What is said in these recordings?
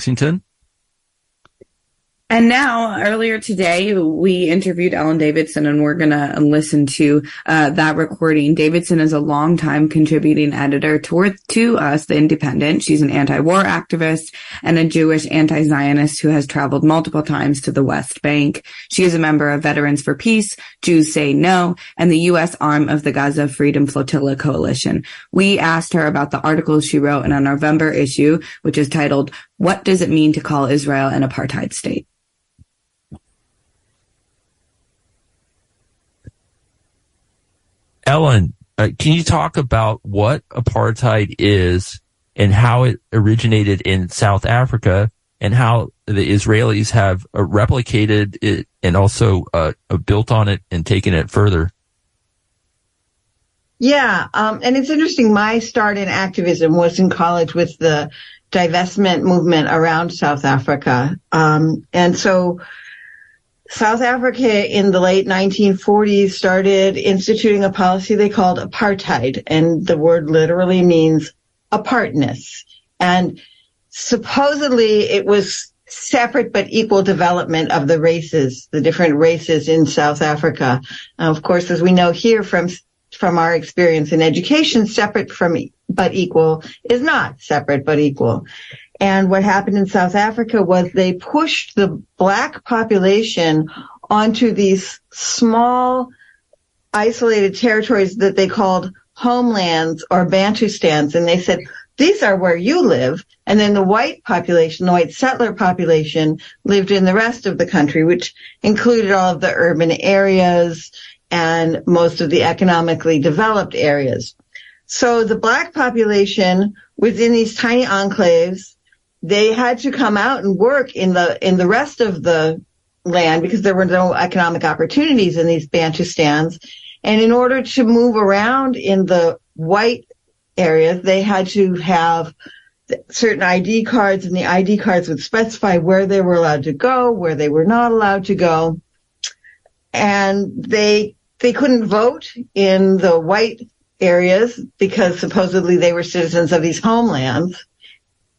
Lexington. And now, earlier today, we interviewed Ellen Davidson, and we're going to listen to uh, that recording. Davidson is a longtime contributing editor to, to us, The Indypendent. She's an anti-war activist and a Jewish anti-Zionist who has traveled multiple times to the West Bank. She is a member of Veterans for Peace, Jews Say No, and the U.S. arm of the Gaza Freedom Flotilla Coalition. We asked her about the article she wrote in a November issue, which is titled, What Does It Mean to Call Israel an Apartheid State? Ellen, uh, can you talk about what apartheid is and how it originated in South Africa and how the Israelis have uh, replicated it and also uh, built on it and taken it further? Yeah, um, and it's interesting. My start in activism was in college with the divestment movement around South Africa, um, and so South Africa in the late 1940s started instituting a policy they called apartheid, and the word literally means apartness. And supposedly it was separate but equal development of the races, the different races in South Africa. of course, as we know here from from our experience in education, separate from but equal is not separate but equal. And what happened in South Africa was they pushed the black population onto these small isolated territories that they called homelands or Bantustans. And they said, these are where you live. And then the white population, the white settler population lived in the rest of the country, which included all of the urban areas and most of the economically developed areas. So the black population was in these tiny enclaves they had to come out and work in the in the rest of the land because there were no economic opportunities in these Bantustans. And in order to move around in the white areas, they had to have certain ID cards and the ID cards would specify where they were allowed to go, where they were not allowed to go. And they, they couldn't vote in the white areas because supposedly they were citizens of these homelands.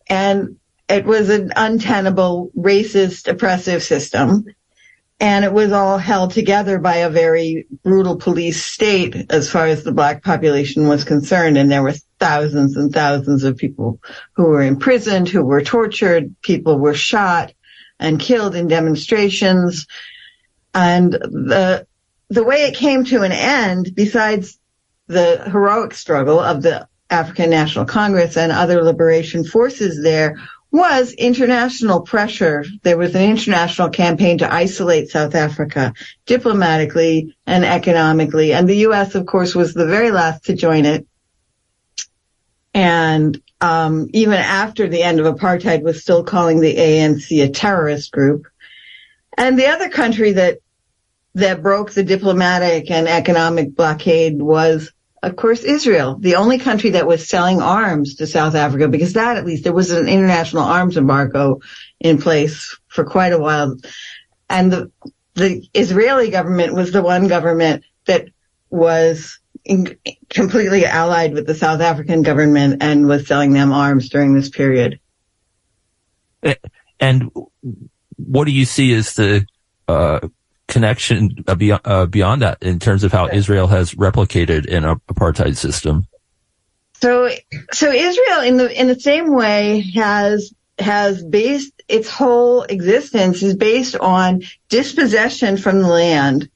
And it was an untenable, racist, oppressive system. And it was all held together by a very brutal police state as far as the black population was concerned. And there were thousands and thousands of people who were imprisoned, who were tortured, people were shot and killed in demonstrations. And the, the way it came to an end, besides the heroic struggle of the African National Congress and other liberation forces there was international pressure. There was an international campaign to isolate South Africa diplomatically and economically. And the U.S., of course, was the very last to join it. And um, even after the end of apartheid was still calling the ANC a terrorist group. And the other country that that broke the diplomatic and economic blockade was of course, Israel, the only country that was selling arms to South Africa, because that at least there was an international arms embargo in place for quite a while. And the, the Israeli government was the one government that was in, completely allied with the South African government and was selling them arms during this period. And what do you see as the uh, connection uh, beyond, uh, beyond that in terms of how Israel has replicated an apartheid system? So, so Israel in the in the same way has has based its whole existence is based on dispossession from the land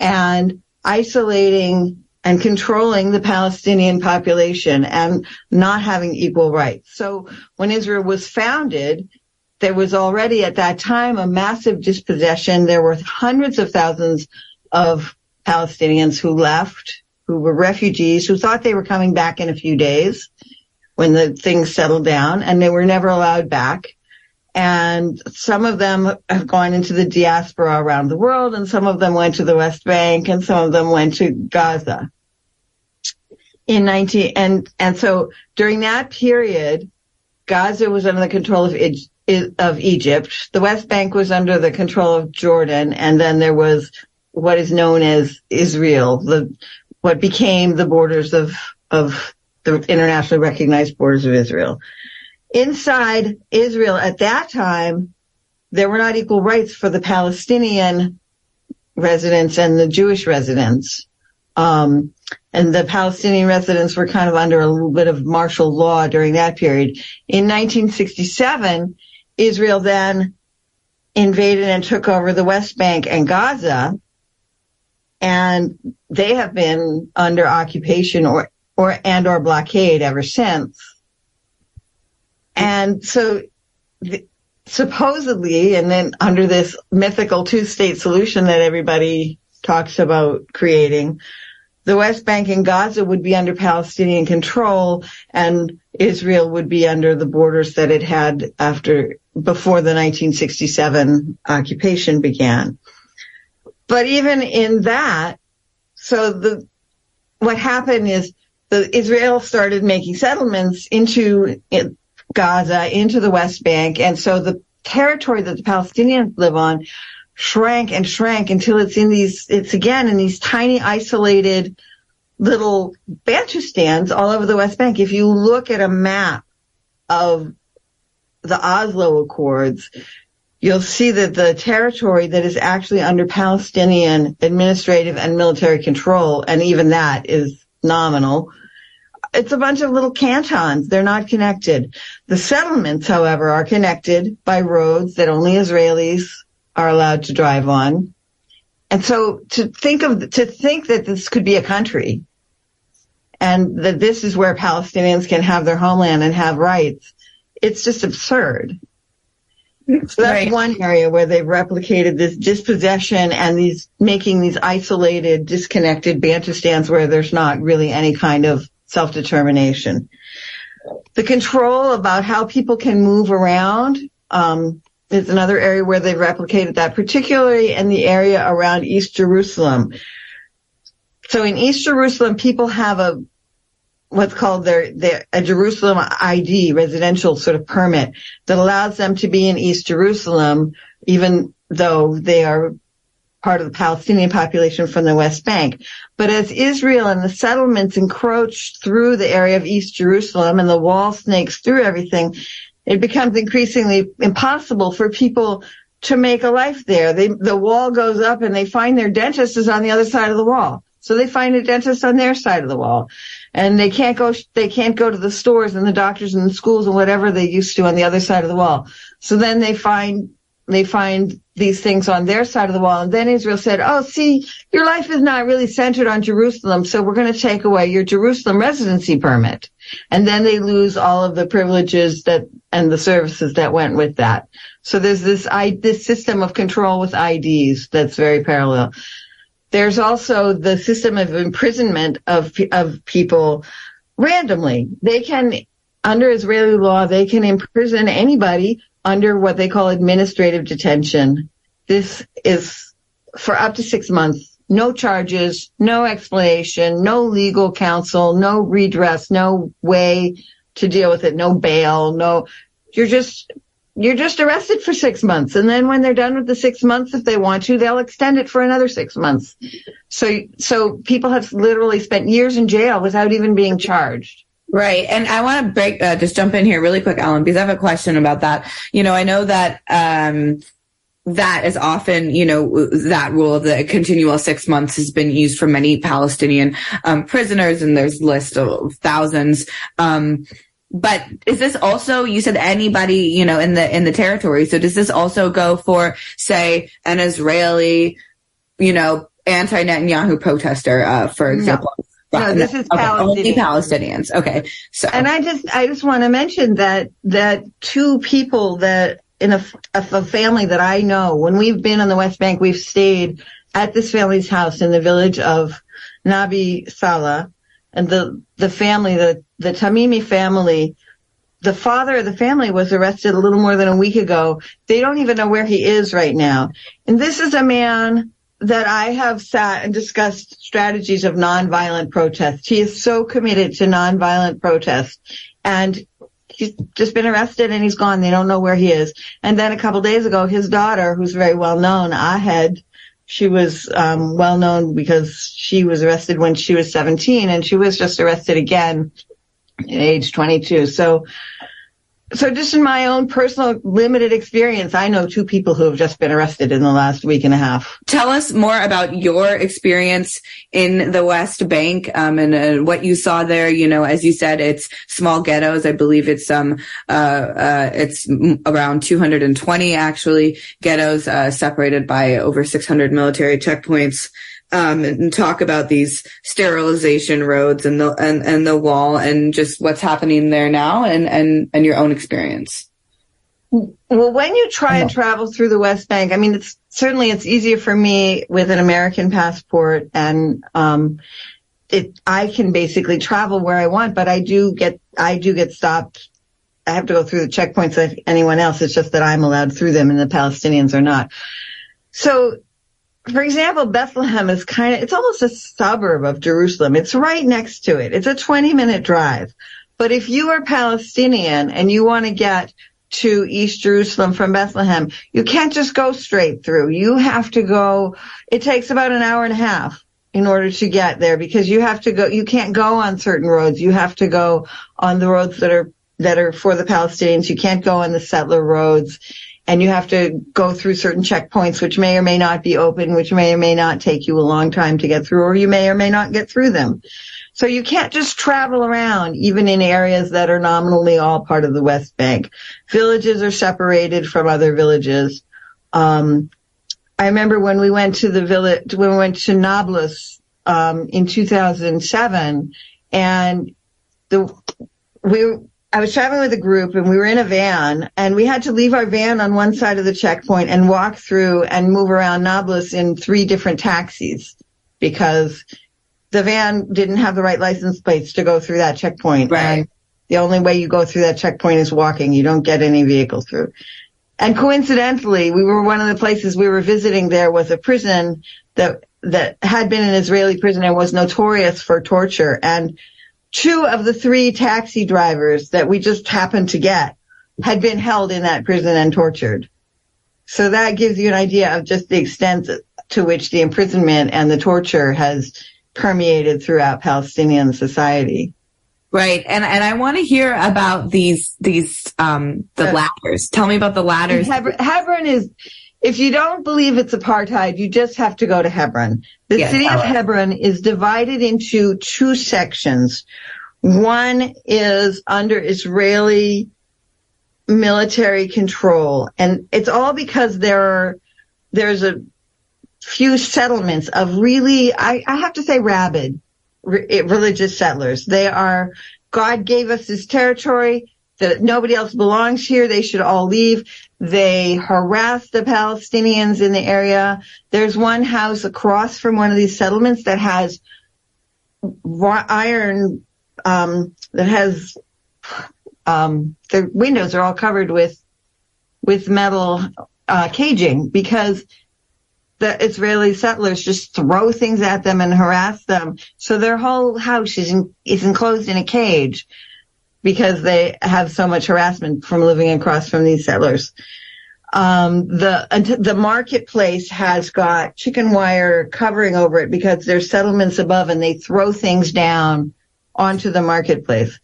and isolating and controlling the Palestinian population and not having equal rights. So when Israel was founded, there was already at that time a massive dispossession. There were hundreds of thousands of Palestinians who left, who were refugees, who thought they were coming back in a few days when the things settled down and they were never allowed back. And some of them have gone into the diaspora around the world and some of them went to the West Bank and some of them went to Gaza in 19 and and so during that period Gaza was under the control of of Egypt. The West Bank was under the control of Jordan, and then there was what is known as Israel, the what became the borders of of the internationally recognized borders of Israel. inside Israel at that time, there were not equal rights for the Palestinian residents and the Jewish residents. Um, and the Palestinian residents were kind of under a little bit of martial law during that period. In 1967, Israel then invaded and took over the West Bank and Gaza, and they have been under occupation or or and or blockade ever since. And so the, supposedly, and then under this mythical two-state solution that everybody talks about creating, the West Bank and Gaza would be under Palestinian control and Israel would be under the borders that it had after, before the 1967 occupation began. But even in that, so the, what happened is the Israel started making settlements into Gaza, into the West Bank, and so the territory that the Palestinians live on shrank and shrank until it's in these, it's again in these tiny isolated little Bantustans all over the West Bank. If you look at a map of the Oslo Accords, you'll see that the territory that is actually under Palestinian administrative and military control, and even that is nominal, it's a bunch of little cantons. They're not connected. The settlements, however, are connected by roads that only Israelis are allowed to drive on. And so to think of, to think that this could be a country and that this is where Palestinians can have their homeland and have rights, it's just absurd. So that's right. one area where they've replicated this dispossession and these making these isolated, disconnected Bantustans where there's not really any kind of self-determination. The control about how people can move around um, is another area where they've replicated that, particularly in the area around East Jerusalem. So in East Jerusalem, people have a what's called their, their a Jerusalem ID residential sort of permit that allows them to be in East Jerusalem, even though they are part of the Palestinian population from the West Bank. But as Israel and the settlements encroach through the area of East Jerusalem and the wall snakes through everything, it becomes increasingly impossible for people to make a life there. They, the wall goes up and they find their dentist is on the other side of the wall. So they find a dentist on their side of the wall and they can't go, they can't go to the stores and the doctors and the schools and whatever they used to on the other side of the wall. So then they find they find these things on their side of the wall. And then Israel said, Oh, see, your life is not really centered on Jerusalem. So we're going to take away your Jerusalem residency permit. And then they lose all of the privileges that and the services that went with that. So there's this, I, this system of control with IDs that's very parallel. There's also the system of imprisonment of, of people randomly. They can, under Israeli law, they can imprison anybody under what they call administrative detention. This is for up to six months. No charges, no explanation, no legal counsel, no redress, no way to deal with it, no bail, no, you're just, you're just arrested for six months. And then when they're done with the six months, if they want to, they'll extend it for another six months. So, so people have literally spent years in jail without even being charged. Right. And I want to break, uh, just jump in here really quick, Ellen, because I have a question about that. You know, I know that, um, that is often, you know, that rule of the continual six months has been used for many Palestinian um, prisoners, and there's list of thousands. Um, but is this also you said anybody you know in the in the territory so does this also go for say an israeli you know anti-netanyahu protester uh, for example no. This is okay, only Palestinians. Okay. So, and I just, I just want to mention that, that two people that in a, a family that I know, when we've been on the West Bank, we've stayed at this family's house in the village of Nabi Salah and the, the family, the, the Tamimi family, the father of the family was arrested a little more than a week ago. They don't even know where he is right now. And this is a man that I have sat and discussed strategies of nonviolent protest. He is so committed to nonviolent protest and he's just been arrested and he's gone. They don't know where he is. And then a couple days ago, his daughter, who's very well known, Ahed, she was um, well known because she was arrested when she was 17 and she was just arrested again at age 22. So so just in my own personal limited experience, I know two people who have just been arrested in the last week and a half. Tell us more about your experience in the West Bank um, and uh, what you saw there. You know, as you said, it's small ghettos. I believe it's um uh, uh it's around 220 actually ghettos uh, separated by over 600 military checkpoints um, and talk about these sterilization roads and the and, and the wall and just what's happening there now and and and your own experience. Well, when you try and travel through the West Bank, I mean, it's certainly it's easier for me with an American passport, and um, it I can basically travel where I want, but I do get I do get stopped. I have to go through the checkpoints like anyone else. It's just that I'm allowed through them, and the Palestinians are not. So for example, Bethlehem is kind of, it's almost a suburb of Jerusalem. It's right next to it. It's a 20 minute drive. But if you are Palestinian and you want to get to East Jerusalem from Bethlehem, you can't just go straight through. You have to go, it takes about an hour and a half in order to get there because you have to go, you can't go on certain roads. You have to go on the roads that are, that are for the Palestinians. You can't go on the settler roads and you have to go through certain checkpoints, which may or may not be open, which may or may not take you a long time to get through, or you may or may not get through them. So you can't just travel around, even in areas that are nominally all part of the West Bank. Villages are separated from other villages. Um, I remember when we went to the village, when we went to Nablus um, in 2007, and the we I was traveling with a group and we were in a van and we had to leave our van on one side of the checkpoint and walk through and move around Nablus in three different taxis because the van didn't have the right license plates to go through that checkpoint. Right. And the only way you go through that checkpoint is walking. You don't get any vehicle through. And coincidentally, we were one of the places we were visiting there was a prison that that had been an Israeli prison and was notorious for torture. And two of the three taxi drivers that we just happened to get had been held in that prison and tortured. So that gives you an idea of just the extent to which the imprisonment and the torture has permeated throughout Palestinian society. Right. And and I want to hear about these these um the ladders. Tell me about the ladders. Hebron, Hebron is if you don't believe it's apartheid, you just have to go to Hebron. The yes, city of Hebron is divided into two sections. One is under Israeli military control, and it's all because there are, there's a few settlements of really, I, I have to say rabid re- eh, religious settlers. They are, God gave us this territory that nobody else belongs here. They should all leave. They harass the Palestinians in the area. There's one house across from one of these settlements that has iron, um, that has, um, the windows are all covered with, with metal, uh, caging because the Israeli settlers just throw things at them and harass them. So their whole house is, in, is enclosed in a cage because they have so much harassment from living across from these settlers. Um, the the marketplace has got chicken wire covering over it because there's settlements above and they throw things down onto the marketplace.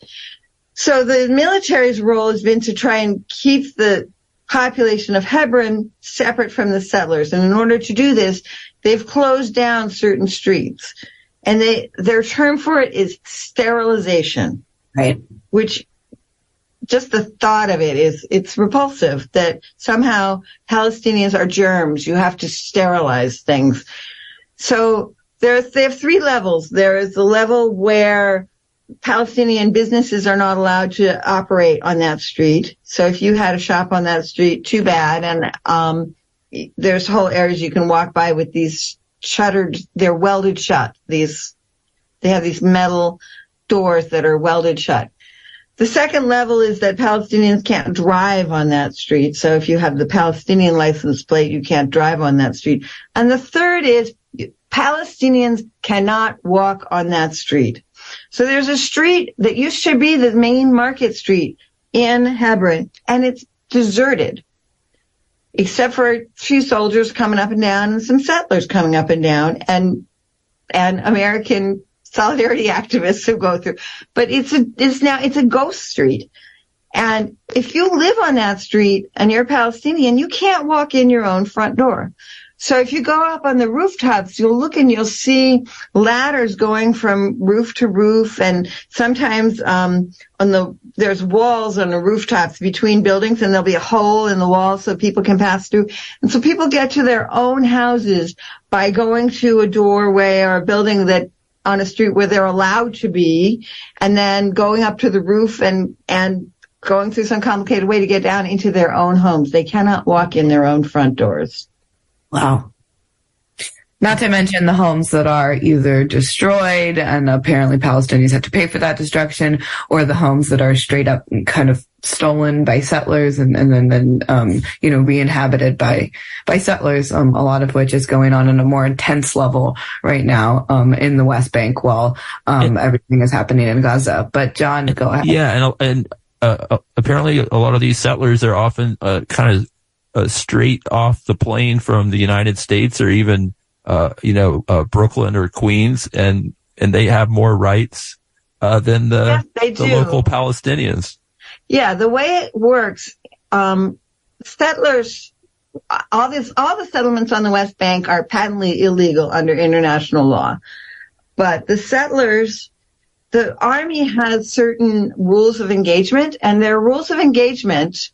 So the military's role has been to try and keep the population of Hebron separate from the settlers. And in order to do this, they've closed down certain streets. And they, their term for it is sterilization. Right. Which just the thought of it is, it's repulsive that somehow Palestinians are germs. You have to sterilize things. So there's, they have three levels. There is the level where Palestinian businesses are not allowed to operate on that street. So if you had a shop on that street, too bad. And, um, there's whole areas you can walk by with these shuttered, they're welded shut. These, they have these metal doors that are welded shut. The second level is that Palestinians can't drive on that street. So if you have the Palestinian license plate, you can't drive on that street. And the third is Palestinians cannot walk on that street. So there's a street that used to be the main market street in Hebron and it's deserted except for a few soldiers coming up and down and some settlers coming up and down and and American solidarity activists who go through. But it's a, it's now, it's a ghost street. And if you live on that street and you're Palestinian, you can't walk in your own front door. So if you go up on the rooftops, you'll look and you'll see ladders going from roof to roof, and sometimes um, on the there's walls on the rooftops between buildings, and there'll be a hole in the wall so people can pass through. And so people get to their own houses by going to a doorway or a building that on a street where they're allowed to be, and then going up to the roof and and going through some complicated way to get down into their own homes. They cannot walk in their own front doors. Wow. Not to mention the homes that are either destroyed and apparently Palestinians have to pay for that destruction or the homes that are straight up kind of stolen by settlers and, and then, then, um, you know, re-inhabited by, by settlers, um, a lot of which is going on in a more intense level right now, um, in the West Bank while, um, everything is happening in Gaza. But John, go ahead. Yeah. And, and, uh, apparently a lot of these settlers are often, uh, kind of, uh, straight off the plane from the United States or even uh, you know, uh, Brooklyn or Queens, and and they have more rights uh, than the yes, the local Palestinians. Yeah, the way it works, um, settlers, all this, all the settlements on the West Bank are patently illegal under international law, but the settlers. The army has certain rules of engagement and their rules of engagement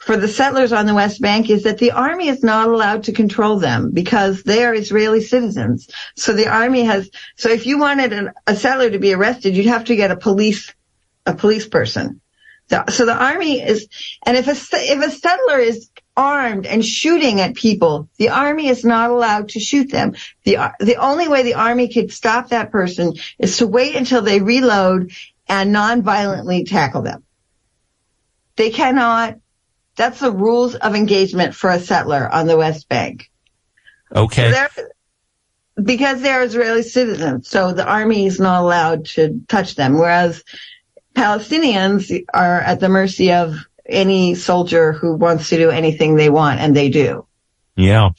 for the settlers on the West Bank is that the army is not allowed to control them because they are Israeli citizens. So the army has, so if you wanted an, a settler to be arrested, you'd have to get a police, a police person. So, so the army is, and if a, if a settler is armed and shooting at people, the army is not allowed to shoot them. The, the only way the army could stop that person is to wait until they reload and non-violently tackle them. They cannot that's the rules of engagement for a settler on the West Bank. Okay. So because they're Israeli citizens, so the army is not allowed to touch them, whereas Palestinians are at the mercy of any soldier who wants to do anything they want, and they do. Yeah.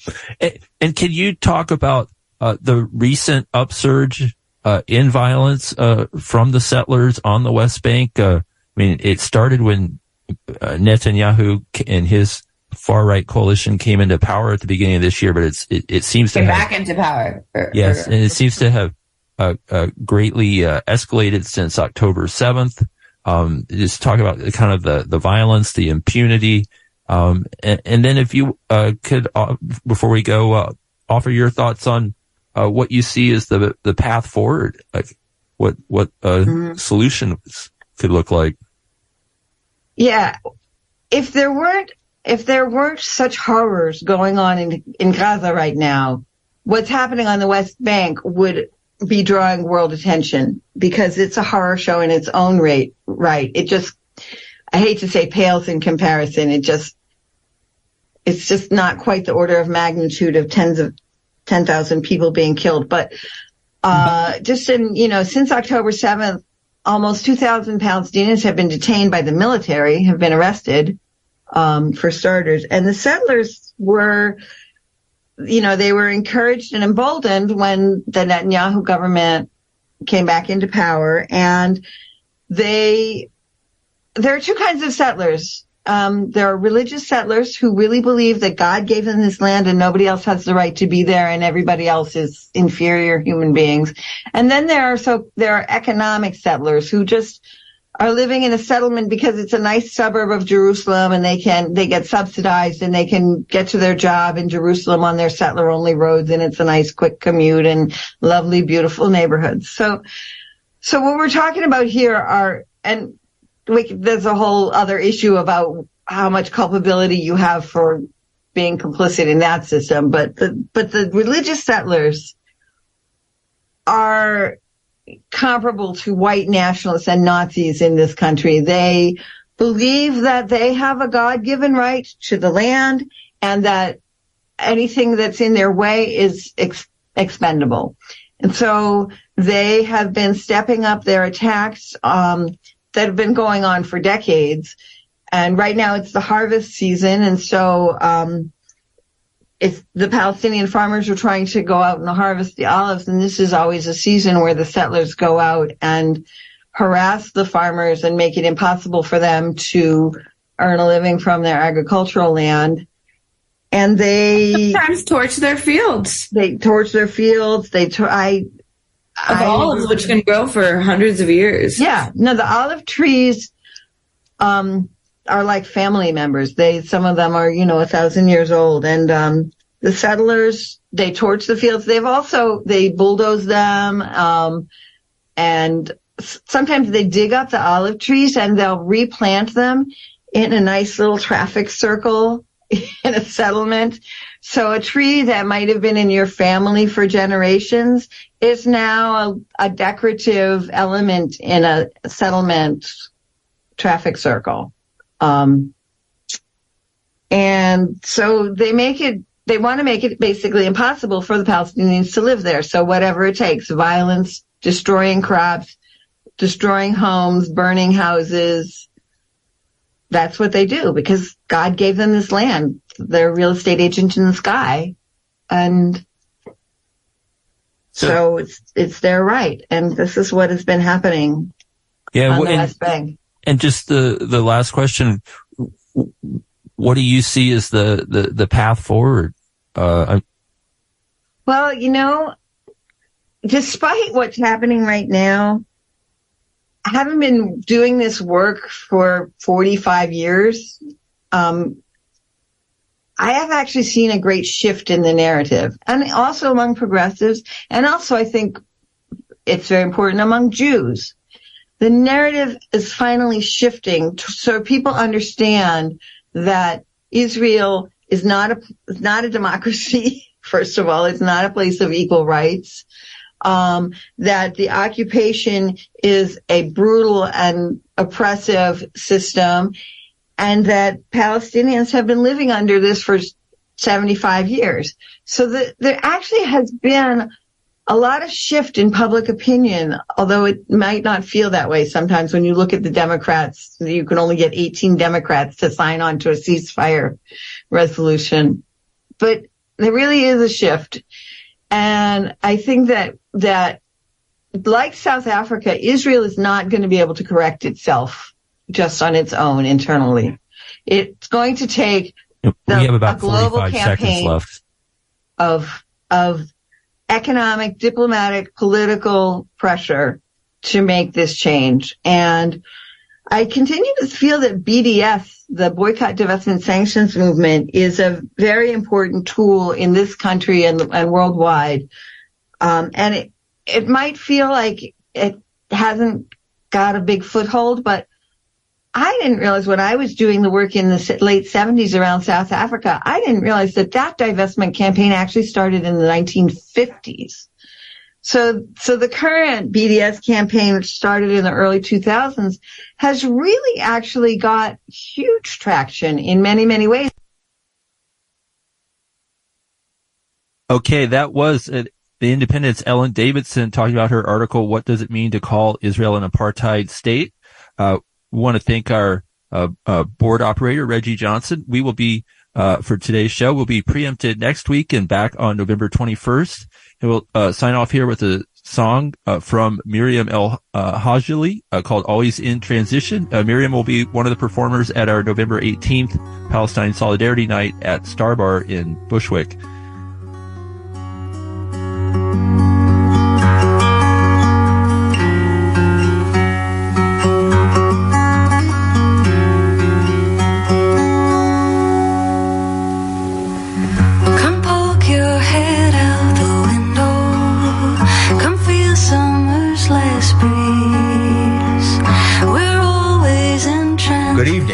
And can you talk about uh, the recent upsurge uh, in violence uh, from the settlers on the West Bank? Uh, I mean, it started when Netanyahu and his far right coalition came into power at the beginning of this year, but it's it, it seems to have, back into power. Yes, and it seems to have uh, uh, greatly uh, escalated since October seventh. Um, just talk about kind of the the violence, the impunity, um, and, and, then if you uh, could uh, before we go offer your thoughts on what you see as the the path forward, like what what mm-hmm. solutions could look like. Yeah. If there weren't, if there weren't such horrors going on in, in Gaza right now, what's happening on the West Bank would be drawing world attention because it's a horror show in its own rate, right? It just, I hate to say pales in comparison. It just, it's just not quite the order of magnitude of tens of 10,000 people being killed. But, uh, just in, you know, since October 7th, almost 2,000 Palestinians have been detained by the military, have been arrested, um, for starters. And the settlers were, you know, they were encouraged and emboldened when the Netanyahu government came back into power and they, there are two kinds of settlers. Um, there are religious settlers who really believe that God gave them this land and nobody else has the right to be there and everybody else is inferior human beings. And then there are so there are economic settlers who just are living in a settlement because it's a nice suburb of Jerusalem and they can they get subsidized and they can get to their job in Jerusalem on their settler only roads and it's a nice quick commute and lovely beautiful neighborhoods. So so what we're talking about here are and we, there's a whole other issue about how much culpability you have for being complicit in that system. But the, but the religious settlers are comparable to white nationalists and Nazis in this country. They believe that they have a God-given right to the land and that anything that's in their way is ex- expendable. And so they have been stepping up their attacks um, that have been going on for decades. And right now it's the harvest season. And so, um, if the Palestinian farmers are trying to go out and harvest the olives, and this is always a season where the settlers go out and harass the farmers and make it impossible for them to earn a living from their agricultural land. And they sometimes torch their fields. They torch their fields. They tor- I of I, olives, which can grow for hundreds of years. Yeah, no, the olive trees um, are like family members. They some of them are you know a thousand years old, and um, the settlers they torch the fields. They've also they bulldoze them, um, and sometimes they dig up the olive trees and they'll replant them in a nice little traffic circle in a settlement. So a tree that might have been in your family for generations is now a, a decorative element in a settlement traffic circle. Um, and so they make it, they want to make it basically impossible for the Palestinians to live there. So whatever it takes, violence, destroying crops, destroying homes, burning houses, that's what they do because God gave them this land. They're a real estate agent in the sky. And so, so it's, it's their right. And this is what has been happening yeah, the and, West Bank. And just the, the last question, what do you see as the, the, the path forward? Uh, well, you know, despite what's happening right now, I haven't been doing this work for 45 years. Um, I have actually seen a great shift in the narrative and also among progressives. And also I think it's very important among Jews. The narrative is finally shifting to, so people understand that Israel is not a, not a democracy. First of all, it's not a place of equal rights um, that the occupation is a brutal and oppressive system and that Palestinians have been living under this for 75 years. So the, there actually has been a lot of shift in public opinion, although it might not feel that way sometimes when you look at the Democrats, you can only get 18 Democrats to sign on to a ceasefire resolution. But there really is a shift. And I think that, that like South Africa, Israel is not going to be able to correct itself just on its own internally. It's going to take the, we have about a global campaign left. of, of economic, diplomatic, political pressure to make this change. And I continue to feel that BDS the boycott, divestment, sanctions movement is a very important tool in this country and, and worldwide. Um, and it, it might feel like it hasn't got a big foothold, but I didn't realize when I was doing the work in the late 70s around South Africa, I didn't realize that that divestment campaign actually started in the 1950s. So, so the current BDS campaign, which started in the early 2000s, has really actually got huge traction in many, many ways. Okay, that was uh, the Indypendent's Ellen Davidson talking about her article, What Does It Mean to Call Israel an Apartheid State? Uh, we want to thank our uh, uh, board operator, Reggie Johnson. We will be, uh, for today's show, we'll be preempted next week and back on November 21st. And we'll uh, sign off here with a song uh, from Miriam El uh, Hajili uh, called Always in Transition. Uh, Miriam will be one of the performers at our November 18th Palestine Solidarity Night at Star Bar in Bushwick. Good evening.